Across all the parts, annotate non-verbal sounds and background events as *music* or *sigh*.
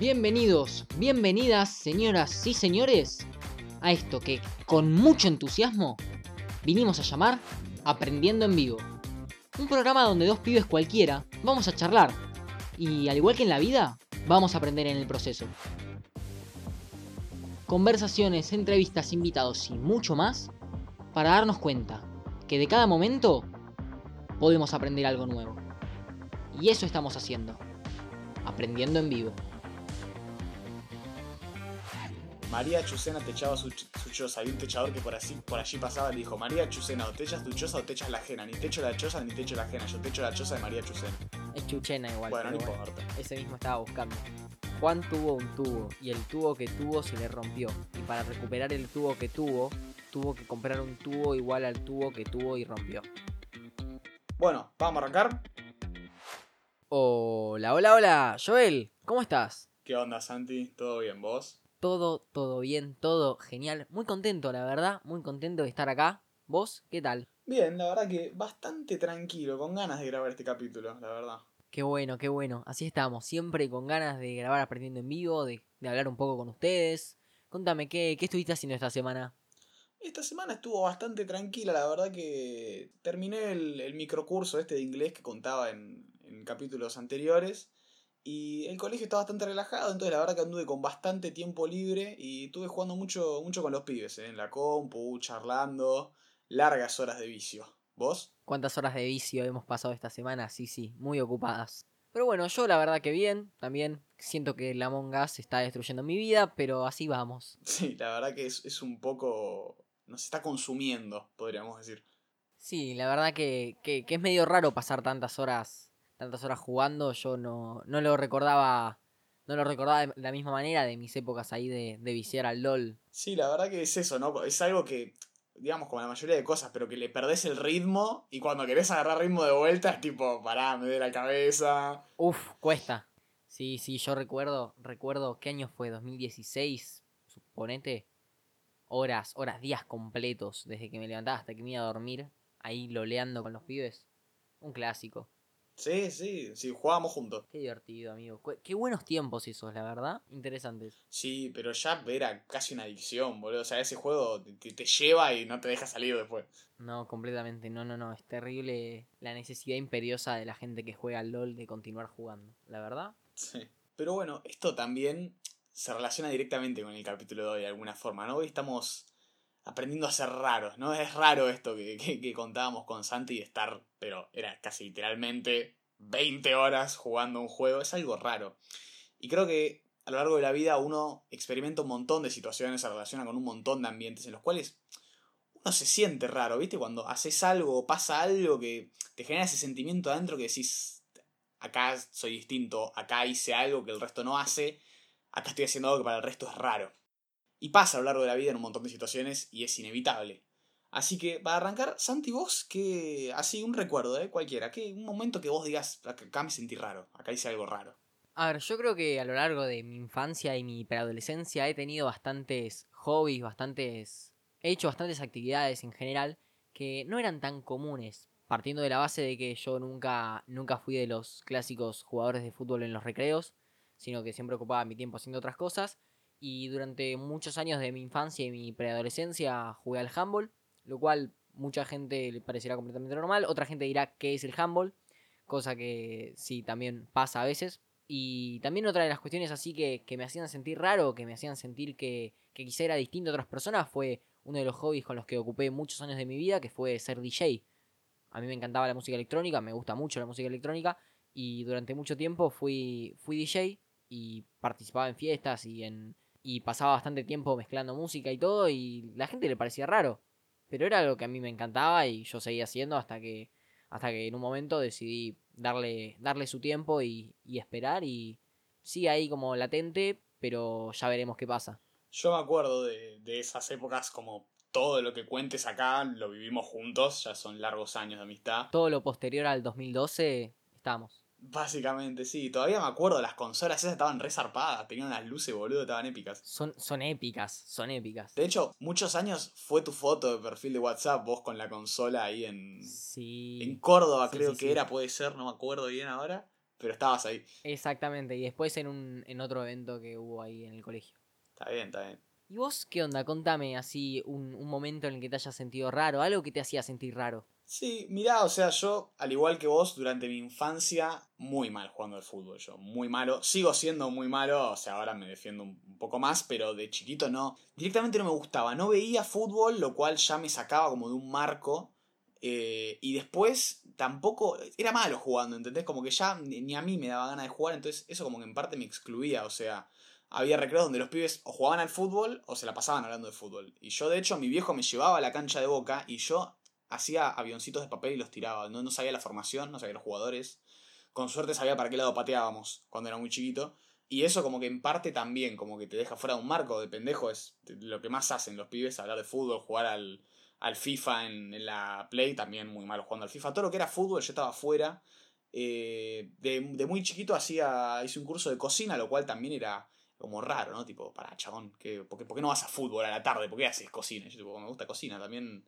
Bienvenidos, bienvenidas, señoras y señores, a esto que con mucho entusiasmo vinimos a llamar Aprendiendo en Vivo. Un programa donde dos pibes cualquiera vamos a charlar y al igual que en la vida, vamos a aprender en el proceso. Conversaciones, entrevistas, invitados y mucho más para darnos cuenta que de cada momento podemos aprender algo nuevo. Y eso estamos haciendo, aprendiendo en vivo. María Chucena techaba su, su choza. Había un techador que por, así, por allí pasaba y le dijo: María Chucena, o techas tu choza o techas la ajena. Ni techo la choza ni techo la ajena. Yo techo la choza de María Chucena. Es chuchena igual. Bueno, no importa. Ese mismo estaba buscando. Juan tuvo un tubo y el tubo que tuvo se le rompió. Y para recuperar el tubo que tuvo, tuvo que comprar un tubo igual al tubo que tuvo y rompió. Bueno, vamos a arrancar. Hola, hola, hola. Joel, ¿cómo estás? ¿Qué onda, Santi? ¿Todo bien, vos? Todo, todo bien, todo genial. Muy contento, la verdad. Muy contento de estar acá. ¿Vos? ¿Qué tal? Bien, la verdad que bastante tranquilo, con ganas de grabar este capítulo, la verdad. Qué bueno, qué bueno. Así estamos. Siempre con ganas de grabar aprendiendo en vivo, de, de hablar un poco con ustedes. Contame, ¿qué, ¿qué estuviste haciendo esta semana? Esta semana estuvo bastante tranquila, la verdad que terminé el, el microcurso este de inglés que contaba en, en capítulos anteriores. Y el colegio está bastante relajado, entonces la verdad que anduve con bastante tiempo libre y estuve jugando mucho, mucho con los pibes, ¿eh? en la compu, charlando, largas horas de vicio. ¿Vos? ¿Cuántas horas de vicio hemos pasado esta semana? Sí, sí, muy ocupadas. Pero bueno, yo la verdad que bien, también siento que el Among Us está destruyendo mi vida, pero así vamos. *laughs* Sí, la verdad que es, es un poco... nos está consumiendo, podríamos decir. Sí, la verdad que, que, que es medio raro pasar tantas horas, tantas horas jugando. Yo no, no lo recordaba, no lo recordaba de la misma manera de mis épocas ahí de, de viciar al LOL. Sí, la verdad que es eso, ¿no? Es algo que, digamos, como la mayoría de cosas, pero que le perdés el ritmo y cuando querés agarrar ritmo de vuelta es tipo, pará, me duele la cabeza. Uf, cuesta. Sí, sí, yo recuerdo, recuerdo, ¿qué año fue? 2016, suponete. Horas, horas, días completos, desde que me levantaba hasta que me iba a dormir, ahí loleando con los pibes. Un clásico. Sí, sí, sí, jugábamos juntos. Qué divertido, amigo. Qué buenos tiempos esos, la verdad. Interesantes. Sí, pero ya era casi una adicción, boludo. O sea, ese juego te, te lleva y no te deja salir después. No, completamente. No, no, no. Es terrible la necesidad imperiosa de la gente que juega al LOL de continuar jugando. La verdad. Sí. Pero bueno, esto también se relaciona directamente con el capítulo de hoy de alguna forma, ¿no? Hoy estamos aprendiendo a ser raros, ¿no? Es raro esto que, que, contábamos con Santi de estar, pero era casi literalmente 20 horas jugando un juego, es algo raro. Y creo que a lo largo de la vida uno experimenta un montón de situaciones, se relaciona con un montón de ambientes en los cuales uno se siente raro, ¿viste? Cuando haces algo pasa algo que te genera ese sentimiento adentro que decís, acá soy distinto, acá hice algo que el resto no hace, acá estoy haciendo algo que para el resto es raro. Y pasa a lo largo de la vida en un montón de situaciones y es inevitable. Así que, para arrancar, Santi, vos, que así un recuerdo, ¿eh? Cualquiera, que un momento que vos digas, acá me sentí raro, acá hice algo raro. A ver, yo creo que a lo largo de mi infancia y mi preadolescencia he tenido bastantes hobbies, bastantes... He hecho bastantes actividades en general que no eran tan comunes, partiendo de la base de que yo nunca, nunca fui de los clásicos jugadores de fútbol en los recreos, sino que siempre ocupaba mi tiempo haciendo otras cosas. Y durante muchos años de mi infancia y mi preadolescencia jugué al handball, lo cual mucha gente le parecerá completamente normal, otra gente dirá que es el handball, cosa que sí también pasa a veces. Y también otra de las cuestiones así que, que me hacían sentir raro, que me hacían sentir que, que quizá era distinto a otras personas, fue uno de los hobbies con los que ocupé muchos años de mi vida, que fue ser DJ. A mí me encantaba la música electrónica, me gusta mucho la música electrónica, y durante mucho tiempo fui, fui DJ y participaba en fiestas y, en, y pasaba bastante tiempo mezclando música y todo, y la gente le parecía raro. Pero era algo que a mí me encantaba y yo seguía haciendo hasta que, hasta que en un momento decidí darle, darle su tiempo y, y esperar y sigue ahí como latente, pero ya veremos qué pasa. Yo me acuerdo de, de esas épocas como todo lo que cuentes acá lo vivimos juntos, ya son largos años de amistad. Todo lo posterior al 2012 estamos. Básicamente, sí. Todavía me acuerdo, las consolas esas estaban resarpadas, tenían unas luces, boludo, estaban épicas. Son, son épicas, son épicas. De hecho, muchos años fue tu foto de perfil de WhatsApp, vos con la consola ahí en, Sí. en Córdoba, Sí, creo sí, que sí. era, puede ser, no me acuerdo bien ahora. pero estabas ahí. Exactamente, y después en, un, en otro evento que hubo ahí en el colegio. Está bien, está bien. ¿Y vos qué onda? Contame así un, un momento en el que te hayas sentido raro, algo que te hacía sentir raro. Sí, mirá, o sea, yo, al igual que vos, durante mi infancia, muy mal jugando al fútbol, yo, muy malo. Sigo siendo muy malo, o sea, ahora me defiendo un poco más, pero de chiquito no. Directamente no me gustaba, no veía fútbol, lo cual ya me sacaba como de un marco. Eh, y después tampoco, era malo jugando, ¿entendés? Como que ya ni a mí me daba ganas de jugar, entonces eso como que en parte me excluía, o sea, había recreos donde los pibes o jugaban al fútbol o se la pasaban hablando de fútbol. Y yo, de hecho, mi viejo me llevaba a la cancha de boca y yo hacía avioncitos de papel y los tiraba. No, no sabía la formación, no sabía los jugadores. Con suerte sabía para qué lado pateábamos cuando era muy chiquito. Y eso como que en parte también, como que te deja fuera de un marco de pendejo, es lo que más hacen los pibes, hablar de fútbol, jugar al, al FIFA en, la Play, también muy malo jugando al FIFA. Todo lo que era fútbol yo estaba fuera. Eh, de, de, muy chiquito hacía, hice un curso de cocina, lo cual también era como raro, ¿no? Tipo, para, chabón, ¿qué, por, qué, no vas a fútbol a la tarde? ¿Por qué haces cocina? Yo, tipo, me gusta cocina, también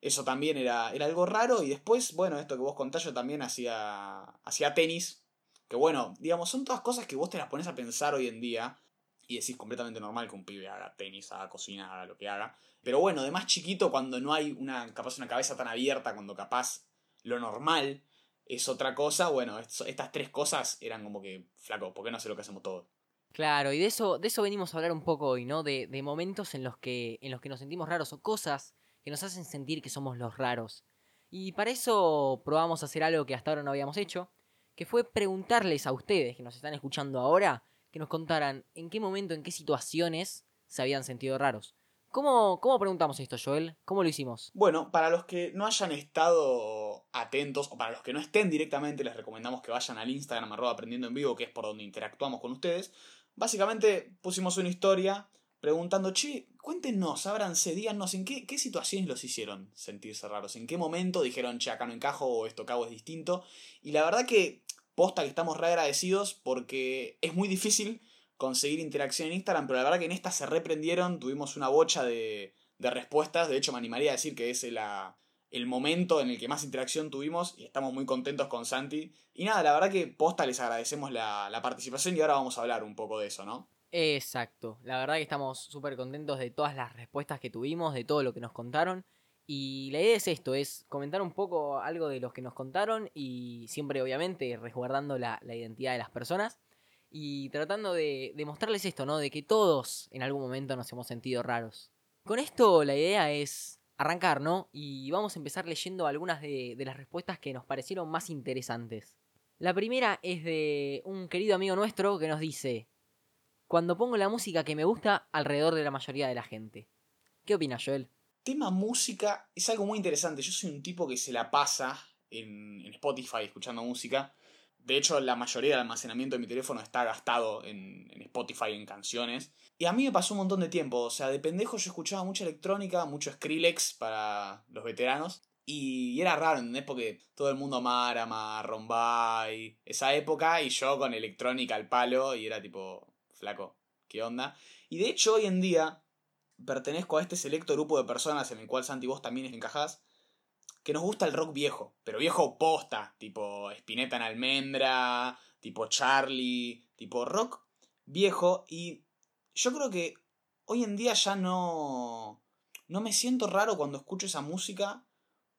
eso también era, era algo raro. Y después, bueno, esto que vos contás, yo también hacía, hacía tenis. Que bueno, digamos, son todas cosas que vos te las pones a pensar hoy en día. Y decís completamente normal que un pibe haga tenis, haga cocina, haga lo que haga. Pero bueno, de más chiquito, cuando no hay una, capaz una cabeza tan abierta, cuando capaz lo normal es otra cosa, bueno, estas tres cosas eran como que, flaco, ¿por qué no hace lo que hacemos todos? Claro, y de eso, de eso venimos a hablar un poco hoy, ¿no? De, de momentos en los, que, en los que nos sentimos raros o cosas que nos hacen sentir que somos los raros. Y para eso probamos hacer algo que hasta ahora no habíamos hecho, que fue preguntarles a ustedes que nos están escuchando ahora, que nos contaran en qué momento, en qué situaciones se habían sentido raros. ¿Cómo, ¿Cómo preguntamos esto, Joel? ¿Cómo lo hicimos? Bueno, para los que no hayan estado atentos, o para los que no estén directamente, les recomendamos que vayan al Instagram arroba aprendiendo en vivo, que es por donde interactuamos con ustedes. Básicamente pusimos una historia preguntando, che, cuéntenos, ábranse, díganos en qué, qué situaciones los hicieron sentirse raros, en qué momento dijeron, che, acá no encajo o esto hago es distinto. Y la verdad que posta que estamos re agradecidos porque es muy difícil conseguir interacción en Instagram, pero la verdad que en esta se reprendieron, tuvimos una bocha de, de respuestas, de hecho me animaría a decir que es el momento en el que más interacción tuvimos y estamos muy contentos con Santi. Y nada, la verdad que posta les agradecemos la, la participación y ahora vamos a hablar un poco de eso, ¿no? Exacto. La verdad que estamos súper contentos de todas las respuestas que tuvimos, de todo lo que nos contaron. Y la idea es esto, es comentar un poco algo de los que nos contaron y siempre obviamente resguardando la, identidad de las personas y tratando de, mostrarles esto, ¿no? De que todos en algún momento nos hemos sentido raros. Con esto la idea es arrancar, ¿no? Y vamos a empezar leyendo algunas de las respuestas que nos parecieron más interesantes. La primera es de un querido amigo nuestro que nos dice, cuando pongo la música que me gusta alrededor de la mayoría de la gente. ¿Qué opinas, Joel? Tema música es algo muy interesante. Yo soy un tipo que se la pasa en, Spotify escuchando música. De hecho, la mayoría del almacenamiento de mi teléfono está gastado en, en, Spotify, en canciones. Y a mí me pasó un montón de tiempo. O sea, de pendejo yo escuchaba mucha electrónica, mucho Skrillex para los veteranos. Y era raro, ¿entendés? Porque todo el mundo amara, amar, Rombay, esa época. Y yo con electrónica al palo. Y era tipo, flaco, ¿qué onda? Y de hecho hoy en día pertenezco a este selecto grupo de personas en el cual Santi vos también encajás, que nos gusta el rock viejo, pero viejo posta, tipo Spinetta en almendra, tipo Charlie, tipo rock viejo y yo creo que hoy en día ya no no me siento raro cuando escucho esa música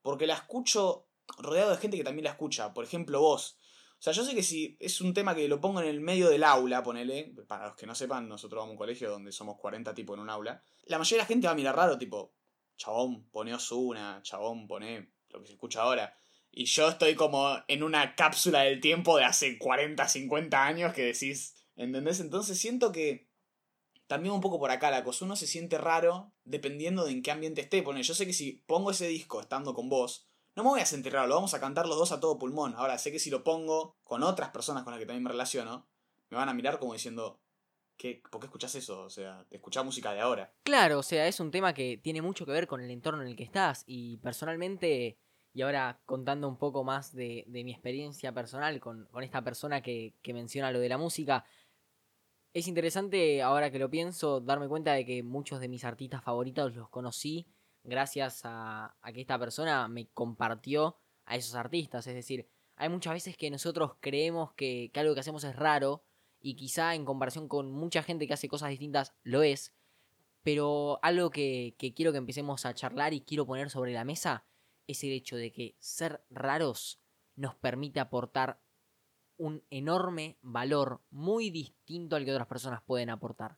porque la escucho rodeado de gente que también la escucha, por ejemplo vos, o sea, yo sé que si es un tema que lo pongo en el medio del aula, ponele, para los que no sepan, nosotros vamos a un colegio donde somos 40 tipos en un aula, la mayoría de la gente va a mirar raro, tipo, chabón, pone Osuna, chabón, pone lo que se escucha ahora. Y yo estoy como en una cápsula del tiempo de hace 40, 50 años que decís, ¿entendés? Entonces siento que también un poco por acá la cosa, uno se siente raro dependiendo de en qué ambiente esté. Pone, yo sé que si pongo ese disco estando con vos, no me voy a sentir lo vamos a cantar los dos a todo pulmón. Ahora, sé que si lo pongo con otras personas con las que también me relaciono, me van a mirar como diciendo, ¿qué, ¿por qué escuchas eso? O sea, escuchás música de ahora. Claro, o sea, es un tema que tiene mucho que ver con el entorno en el que estás. Y personalmente, y ahora contando un poco más de, mi experiencia personal con, esta persona que, que menciona lo de la música, es interesante, ahora que lo pienso, darme cuenta de que muchos de mis artistas favoritos los conocí gracias a, que esta persona me compartió a esos artistas. Es decir, hay muchas veces que nosotros creemos que, que algo que hacemos es raro y quizá en comparación con mucha gente que hace cosas distintas lo es, pero algo que, que quiero que empecemos a charlar y quiero poner sobre la mesa es el hecho de que ser raros nos permite aportar un enorme valor muy distinto al que otras personas pueden aportar.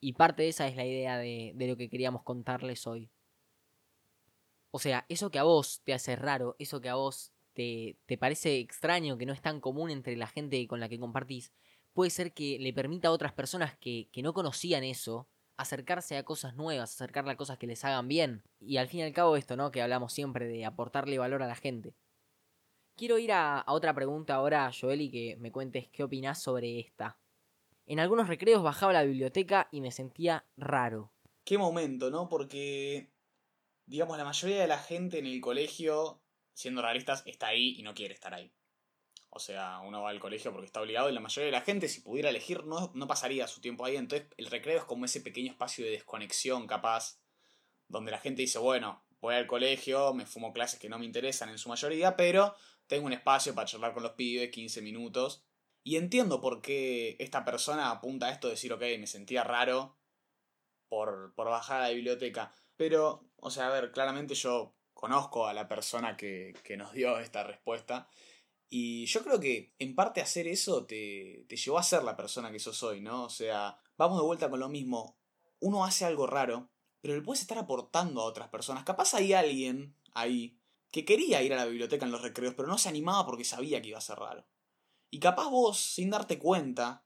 Y parte de esa es la idea de, de, lo que queríamos contarles hoy. O sea, eso que a vos te hace raro, eso que a vos te, te parece extraño, que no es tan común entre la gente con la que compartís, puede ser que le permita a otras personas que, que no conocían eso acercarse a cosas nuevas, acercarle a cosas que les hagan bien. Y al fin y al cabo esto, ¿no? Que hablamos siempre de aportarle valor a la gente. Quiero ir a, a otra pregunta ahora, Joel, y que me cuentes qué opinás sobre esta. En algunos recreos bajaba la biblioteca y me sentía raro. Qué momento, ¿no? Porque, digamos, la mayoría de la gente en el colegio, siendo realistas, está ahí y no quiere estar ahí. O sea, uno va al colegio porque está obligado y la mayoría de la gente, si pudiera elegir, no, no pasaría su tiempo ahí. Entonces, el recreo es como ese pequeño espacio de desconexión, capaz, donde la gente dice, bueno, voy al colegio, me fumo clases que no me interesan en su mayoría, pero tengo un espacio para charlar con los pibes, 15 minutos. Y entiendo por qué esta persona apunta a esto de decir, ok, me sentía raro por, por bajar a la biblioteca. Pero, o sea, a ver, claramente yo conozco a la persona que, que nos dio esta respuesta. Y yo creo que en parte hacer eso te, te llevó a ser la persona que sos hoy, ¿no? O sea, vamos de vuelta con lo mismo. Uno hace algo raro, pero le puedes estar aportando a otras personas. Capaz hay alguien ahí que quería ir a la biblioteca en los recreos, pero no se animaba porque sabía que iba a ser raro. Y capaz vos, sin darte cuenta,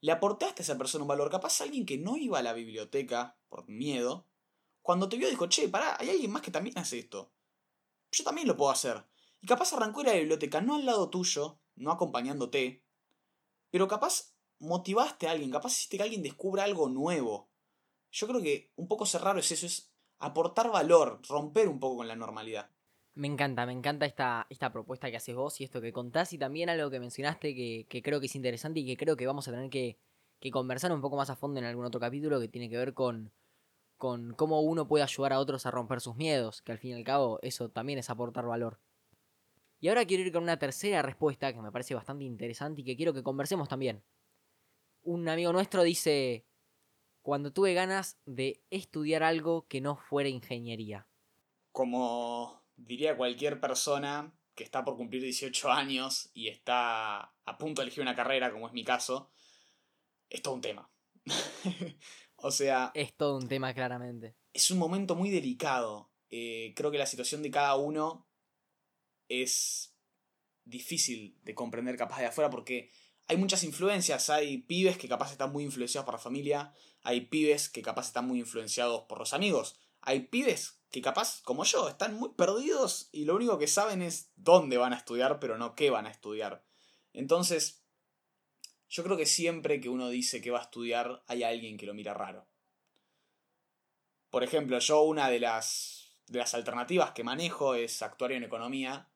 le aportaste a esa persona un valor. Capaz alguien que no iba a la biblioteca por miedo, cuando te vio dijo, che, pará, hay alguien más que también hace esto. Yo también lo puedo hacer. Y capaz arrancó ir a la biblioteca, no al lado tuyo, no acompañándote, pero capaz motivaste a alguien, capaz hiciste que alguien descubra algo nuevo. Yo creo que un poco ser raro es eso, es aportar valor, romper un poco con la normalidad. Me encanta, me encanta esta, esta propuesta que haces vos y esto que contás y también algo que mencionaste que, que creo que es interesante y que creo que vamos a tener que, que, conversar un poco más a fondo en algún otro capítulo que tiene que ver con, con cómo uno puede ayudar a otros a romper sus miedos, que al fin y al cabo eso también es aportar valor. Y ahora quiero ir con una tercera respuesta que me parece bastante interesante y que quiero que conversemos también. Un amigo nuestro dice, cuando tuve ganas de estudiar algo que no fuera ingeniería. Como diría cualquier persona que está por cumplir 18 años y está a punto de elegir una carrera, como es mi caso, es todo un tema. *laughs* o sea... Es todo un tema, claramente. Es un momento muy delicado. Eh, creo que la situación de cada uno es difícil de comprender capaz de afuera porque hay muchas influencias. Hay pibes que capaz están muy influenciados por la familia, hay pibes que capaz están muy influenciados por los amigos, hay pibes que capaz, como yo, están muy perdidos y lo único que saben es dónde van a estudiar, pero no qué van a estudiar. Entonces, yo creo que siempre que uno dice que va a estudiar, hay alguien que lo mira raro. Por ejemplo, yo una de las, de las alternativas que manejo es actuario en economía.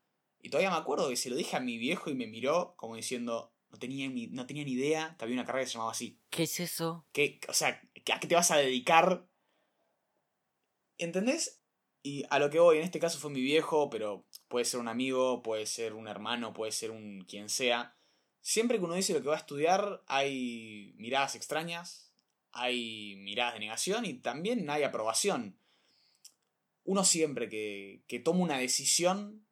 Y todavía me acuerdo que se lo dije a mi viejo y me miró como diciendo, no tenía ni, no tenía ni idea que había una carrera que se llamaba así. ¿Qué es eso? ¿Qué, o sea, ¿a qué te vas a dedicar? ¿Entendés? Y a lo que voy, en este caso fue mi viejo, pero puede ser un amigo, puede ser un hermano, puede ser un quien sea. Siempre que uno dice lo que va a estudiar, hay miradas extrañas, hay miradas de negación y también hay aprobación. Uno siempre que, que toma una decisión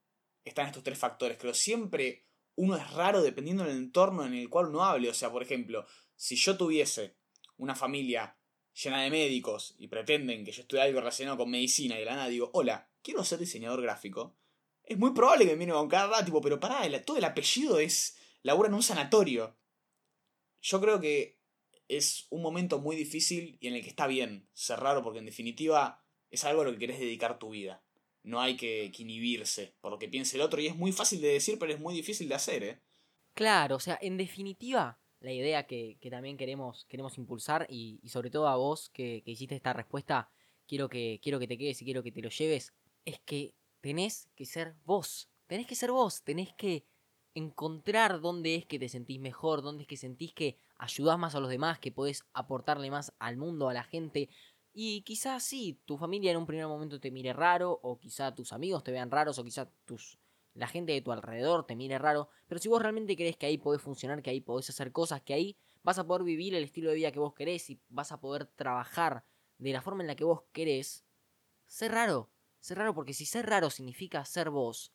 están estos tres factores. Creo siempre uno es raro dependiendo del entorno en el cual uno hable. O sea, por ejemplo, si yo tuviese una familia llena de médicos y pretenden que yo estudie algo relacionado con medicina y de la nada digo, hola, quiero ser diseñador gráfico, es muy probable que me miren con cada tipo, pero pará, todo el apellido es labura en un sanatorio. Yo creo que es un momento muy difícil y en el que está bien ser raro porque en definitiva es algo a lo que querés dedicar tu vida no hay que, que, inhibirse por lo que piense el otro. Y es muy fácil de decir, pero es muy difícil de hacer, ¿eh? Claro, o sea, en definitiva, la idea que, que también queremos, queremos impulsar, y, y, sobre todo a vos que, que, hiciste esta respuesta, quiero que, quiero que te quedes y quiero que te lo lleves, es que tenés que ser vos. Tenés que ser vos, tenés que encontrar dónde es que te sentís mejor, dónde es que sentís que ayudás más a los demás, que podés aportarle más al mundo, a la gente, y quizás sí, tu familia en un primer momento te mire raro, o quizá tus amigos te vean raros, o quizá la gente de tu alrededor te mire raro, pero si vos realmente crees que ahí podés funcionar, que ahí podés hacer cosas, que ahí vas a poder vivir el estilo de vida que vos querés y vas a poder trabajar de la forma en la que vos querés, sé raro. Sé raro porque si ser raro significa ser vos,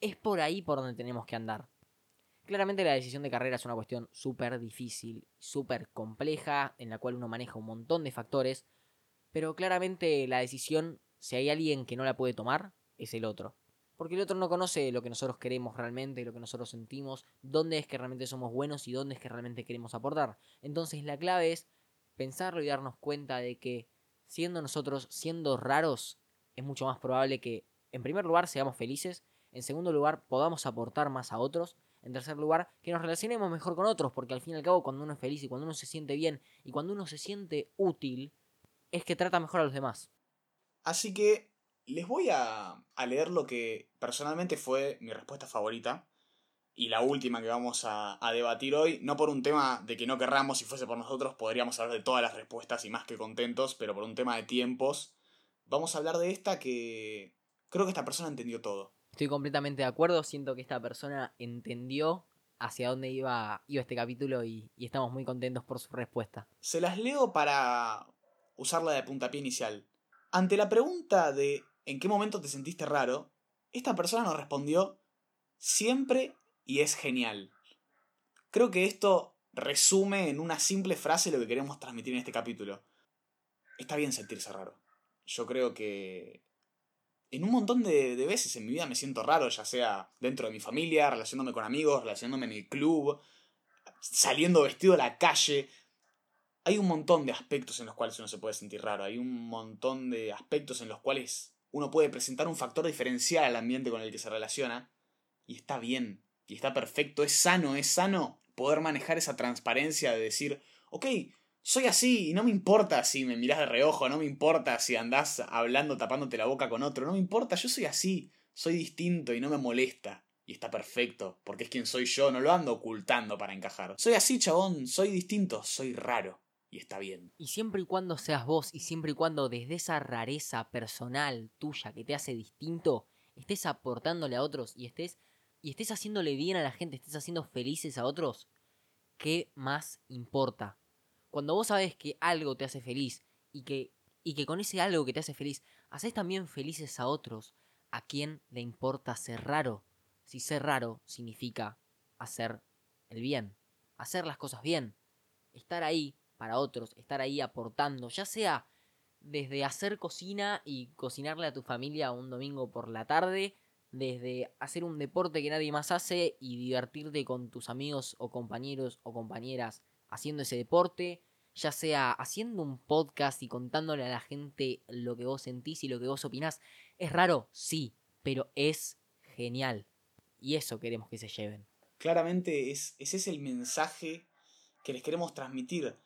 es por ahí por donde tenemos que andar. Claramente la decisión de carrera es una cuestión súper difícil, súper compleja, en la cual uno maneja un montón de factores, pero claramente la decisión, si hay alguien que no la puede tomar, es el otro. Porque el otro no conoce lo que nosotros queremos realmente, lo que nosotros sentimos, dónde es que realmente somos buenos y dónde es que realmente queremos aportar. Entonces la clave es pensarlo y darnos cuenta de que siendo nosotros, siendo raros, es mucho más probable que, en primer lugar, seamos felices, en segundo lugar, podamos aportar más a otros, en tercer lugar, que nos relacionemos mejor con otros, porque al fin y al cabo, cuando uno es feliz y cuando uno se siente bien y cuando uno se siente útil, es que trata mejor a los demás. Así que les voy a, leer lo que personalmente fue mi respuesta favorita y la última que vamos a, a, debatir hoy, no por un tema de que no querramos, si fuese por nosotros, podríamos hablar de todas las respuestas y más que contentos, pero por un tema de tiempos, vamos a hablar de esta que creo que esta persona entendió todo. Estoy completamente de acuerdo, siento que esta persona entendió hacia dónde iba, iba este capítulo y, estamos muy contentos por su respuesta. Se las leo para usarla de puntapié inicial. Ante la pregunta de ¿en qué momento te sentiste raro? Esta persona nos respondió siempre y es genial. Creo que esto resume en una simple frase lo que queremos transmitir en este capítulo. Está bien sentirse raro. Yo creo que en un montón de, veces en mi vida me siento raro, ya sea dentro de mi familia, relacionándome con amigos, relacionándome en el club, saliendo vestido a la calle. Hay un montón de aspectos en los cuales uno se puede sentir raro, hay un montón de aspectos en los cuales uno puede presentar un factor diferencial al ambiente con el que se relaciona, y está bien, y está perfecto, es sano, es sano poder manejar esa transparencia de decir, ok, soy así y no me importa si me mirás de reojo, no me importa si andás hablando tapándote la boca con otro, no me importa, yo soy así, soy distinto y no me molesta. Y está perfecto, porque es quien soy yo, no lo ando ocultando para encajar. Soy así, chabón, soy distinto, soy raro. Y está bien. Y siempre y cuando seas vos, y siempre y cuando desde esa rareza personal tuya que te hace distinto, estés aportándole a otros y estés, y estés haciéndole bien a la gente, estés haciendo felices a otros, ¿qué más importa? Cuando vos sabes que algo te hace feliz y que, y que con ese algo que te hace feliz, haces también felices a otros, ¿a quién le importa ser raro? Si ser raro significa hacer el bien, hacer las cosas bien, estar ahí para otros, estar ahí aportando, ya sea desde hacer cocina y cocinarle a tu familia un domingo por la tarde, desde hacer un deporte que nadie más hace y divertirte con tus amigos o compañeros o compañeras haciendo ese deporte, ya sea haciendo un podcast y contándole a la gente lo que vos sentís y lo que vos opinás. ¿Es raro? Sí, pero es genial. Y eso queremos que se lleven. Claramente es, ese es el mensaje que les queremos transmitir.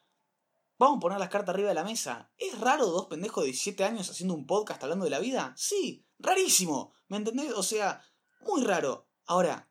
Vamos a poner las cartas arriba de la mesa. ¿Es raro dos pendejos de 17 años haciendo un podcast hablando de la vida? Sí, rarísimo. ¿Me entendés? O sea, muy raro. Ahora,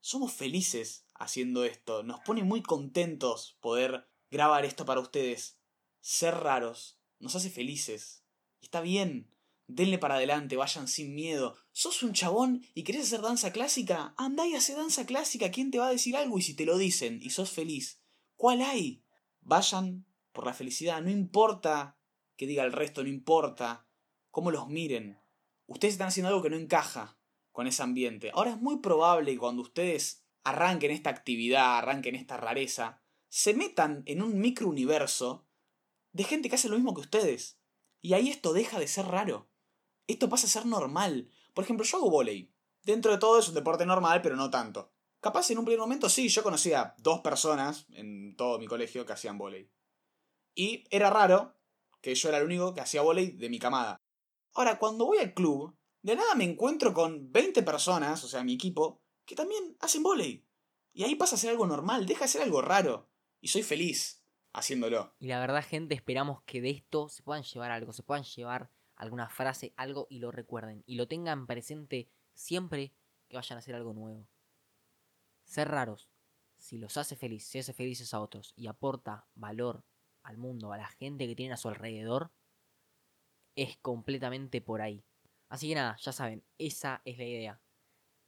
somos felices haciendo esto. Nos pone muy contentos poder grabar esto para ustedes. Ser raros nos hace felices. Está bien. Denle para adelante, vayan sin miedo. ¿Sos un chabón y querés hacer danza clásica? Andá y hace danza clásica. ¿Quién te va a decir algo? Y si te lo dicen y sos feliz, ¿cuál hay? Vayan por la felicidad. No importa que diga el resto, no importa cómo los miren. Ustedes están haciendo algo que no encaja con ese ambiente. Ahora es muy probable que cuando ustedes arranquen esta actividad, arranquen esta rareza, se metan en un microuniverso de gente que hace lo mismo que ustedes. Y ahí esto deja de ser raro. Esto pasa a ser normal. Por ejemplo, yo hago volei. Dentro de todo es un deporte normal, pero no tanto. Capaz en un primer momento sí, yo conocía dos personas en todo mi colegio que hacían volei. Y era raro que yo era el único que hacía volei de mi camada. Ahora, cuando voy al club, de nada me encuentro con 20 personas, o sea, mi equipo, que también hacen volei. Y ahí pasa a ser algo normal, deja de ser algo raro. Y soy feliz haciéndolo. Y la verdad, gente, esperamos que de esto se puedan llevar algo, se puedan llevar alguna frase, algo y lo recuerden. Y lo tengan presente siempre que vayan a hacer algo nuevo. Ser raros, si los hace feliz, si hace felices a otros y aporta valor al mundo, a la gente que tienen a su alrededor, es completamente por ahí. Así que nada, ya saben, esa es la idea.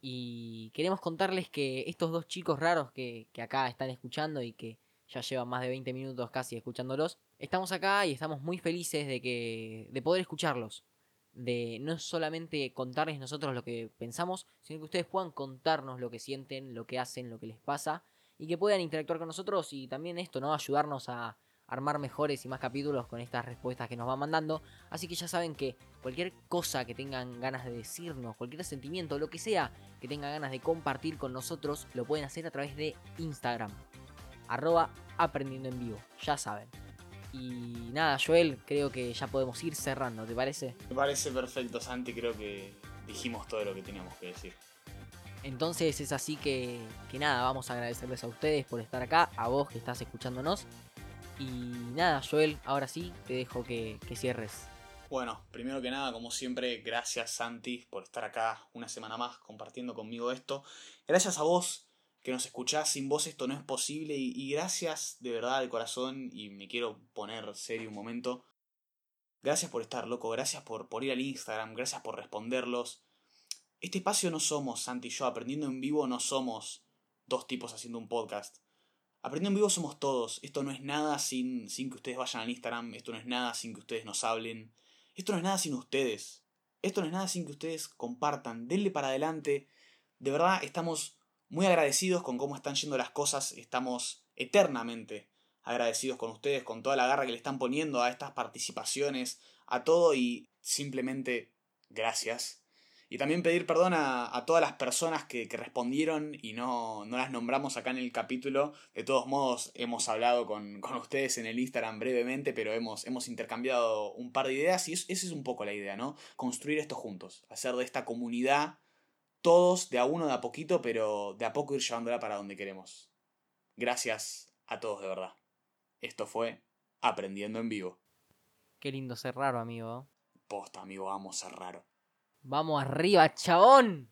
Y queremos contarles que estos dos chicos raros que, que acá están escuchando y que ya llevan más de 20 minutos casi escuchándolos, estamos acá y estamos muy felices de que de poder escucharlos. De no solamente contarles nosotros lo que pensamos, sino que ustedes puedan contarnos lo que sienten, lo que hacen, lo que les pasa y que puedan interactuar con nosotros y también esto, ¿no? Ayudarnos a armar mejores y más capítulos con estas respuestas que nos van mandando. Así que ya saben que cualquier cosa que tengan ganas de decirnos, cualquier sentimiento, lo que sea que tengan ganas de compartir con nosotros, lo pueden hacer a través de Instagram. Arroba aprendiendo en vivo, ya saben. Y nada, Joel, creo que ya podemos ir cerrando, ¿te parece? Me parece perfecto, Santi. Creo que dijimos todo lo que teníamos que decir. Entonces es así que, que nada, vamos a agradecerles a ustedes por estar acá, a vos que estás escuchándonos. Y nada, Joel, ahora sí te dejo que, cierres. Bueno, primero que nada, como siempre, gracias Santi por estar acá una semana más compartiendo conmigo esto. Gracias a vos que nos escuchás, sin vos esto no es posible y, y gracias de verdad de corazón y me quiero poner serio un momento. Gracias por estar, loco, gracias por, por ir al Instagram, gracias por responderlos. Este espacio no somos, Santi y yo, aprendiendo en vivo no somos dos tipos haciendo un podcast. Aprendiendo en vivo somos todos. Esto no es nada sin, sin que ustedes vayan al Instagram, esto no es nada sin que ustedes nos hablen, esto no es nada sin ustedes. Esto no es nada sin que ustedes compartan, denle para adelante. De verdad estamos muy agradecidos con cómo están yendo las cosas, estamos eternamente agradecidos con ustedes, con toda la garra que le están poniendo a estas participaciones, a todo y simplemente gracias. Y también pedir perdón a, a todas las personas que, que respondieron y no, no, las nombramos acá en el capítulo. De todos modos, hemos hablado con, con ustedes en el Instagram brevemente, pero hemos, hemos intercambiado un par de ideas y eso, esa es un poco la idea, ¿no? Construir esto juntos, hacer de esta comunidad todos de a uno, de a poquito, pero de a poco ir llevándola para donde queremos. Gracias a todos de verdad. Esto fue Aprendiendo en Vivo. Qué lindo ser raro, amigo. Posta, amigo, vamos a ser raro. Vamos arriba, chabón.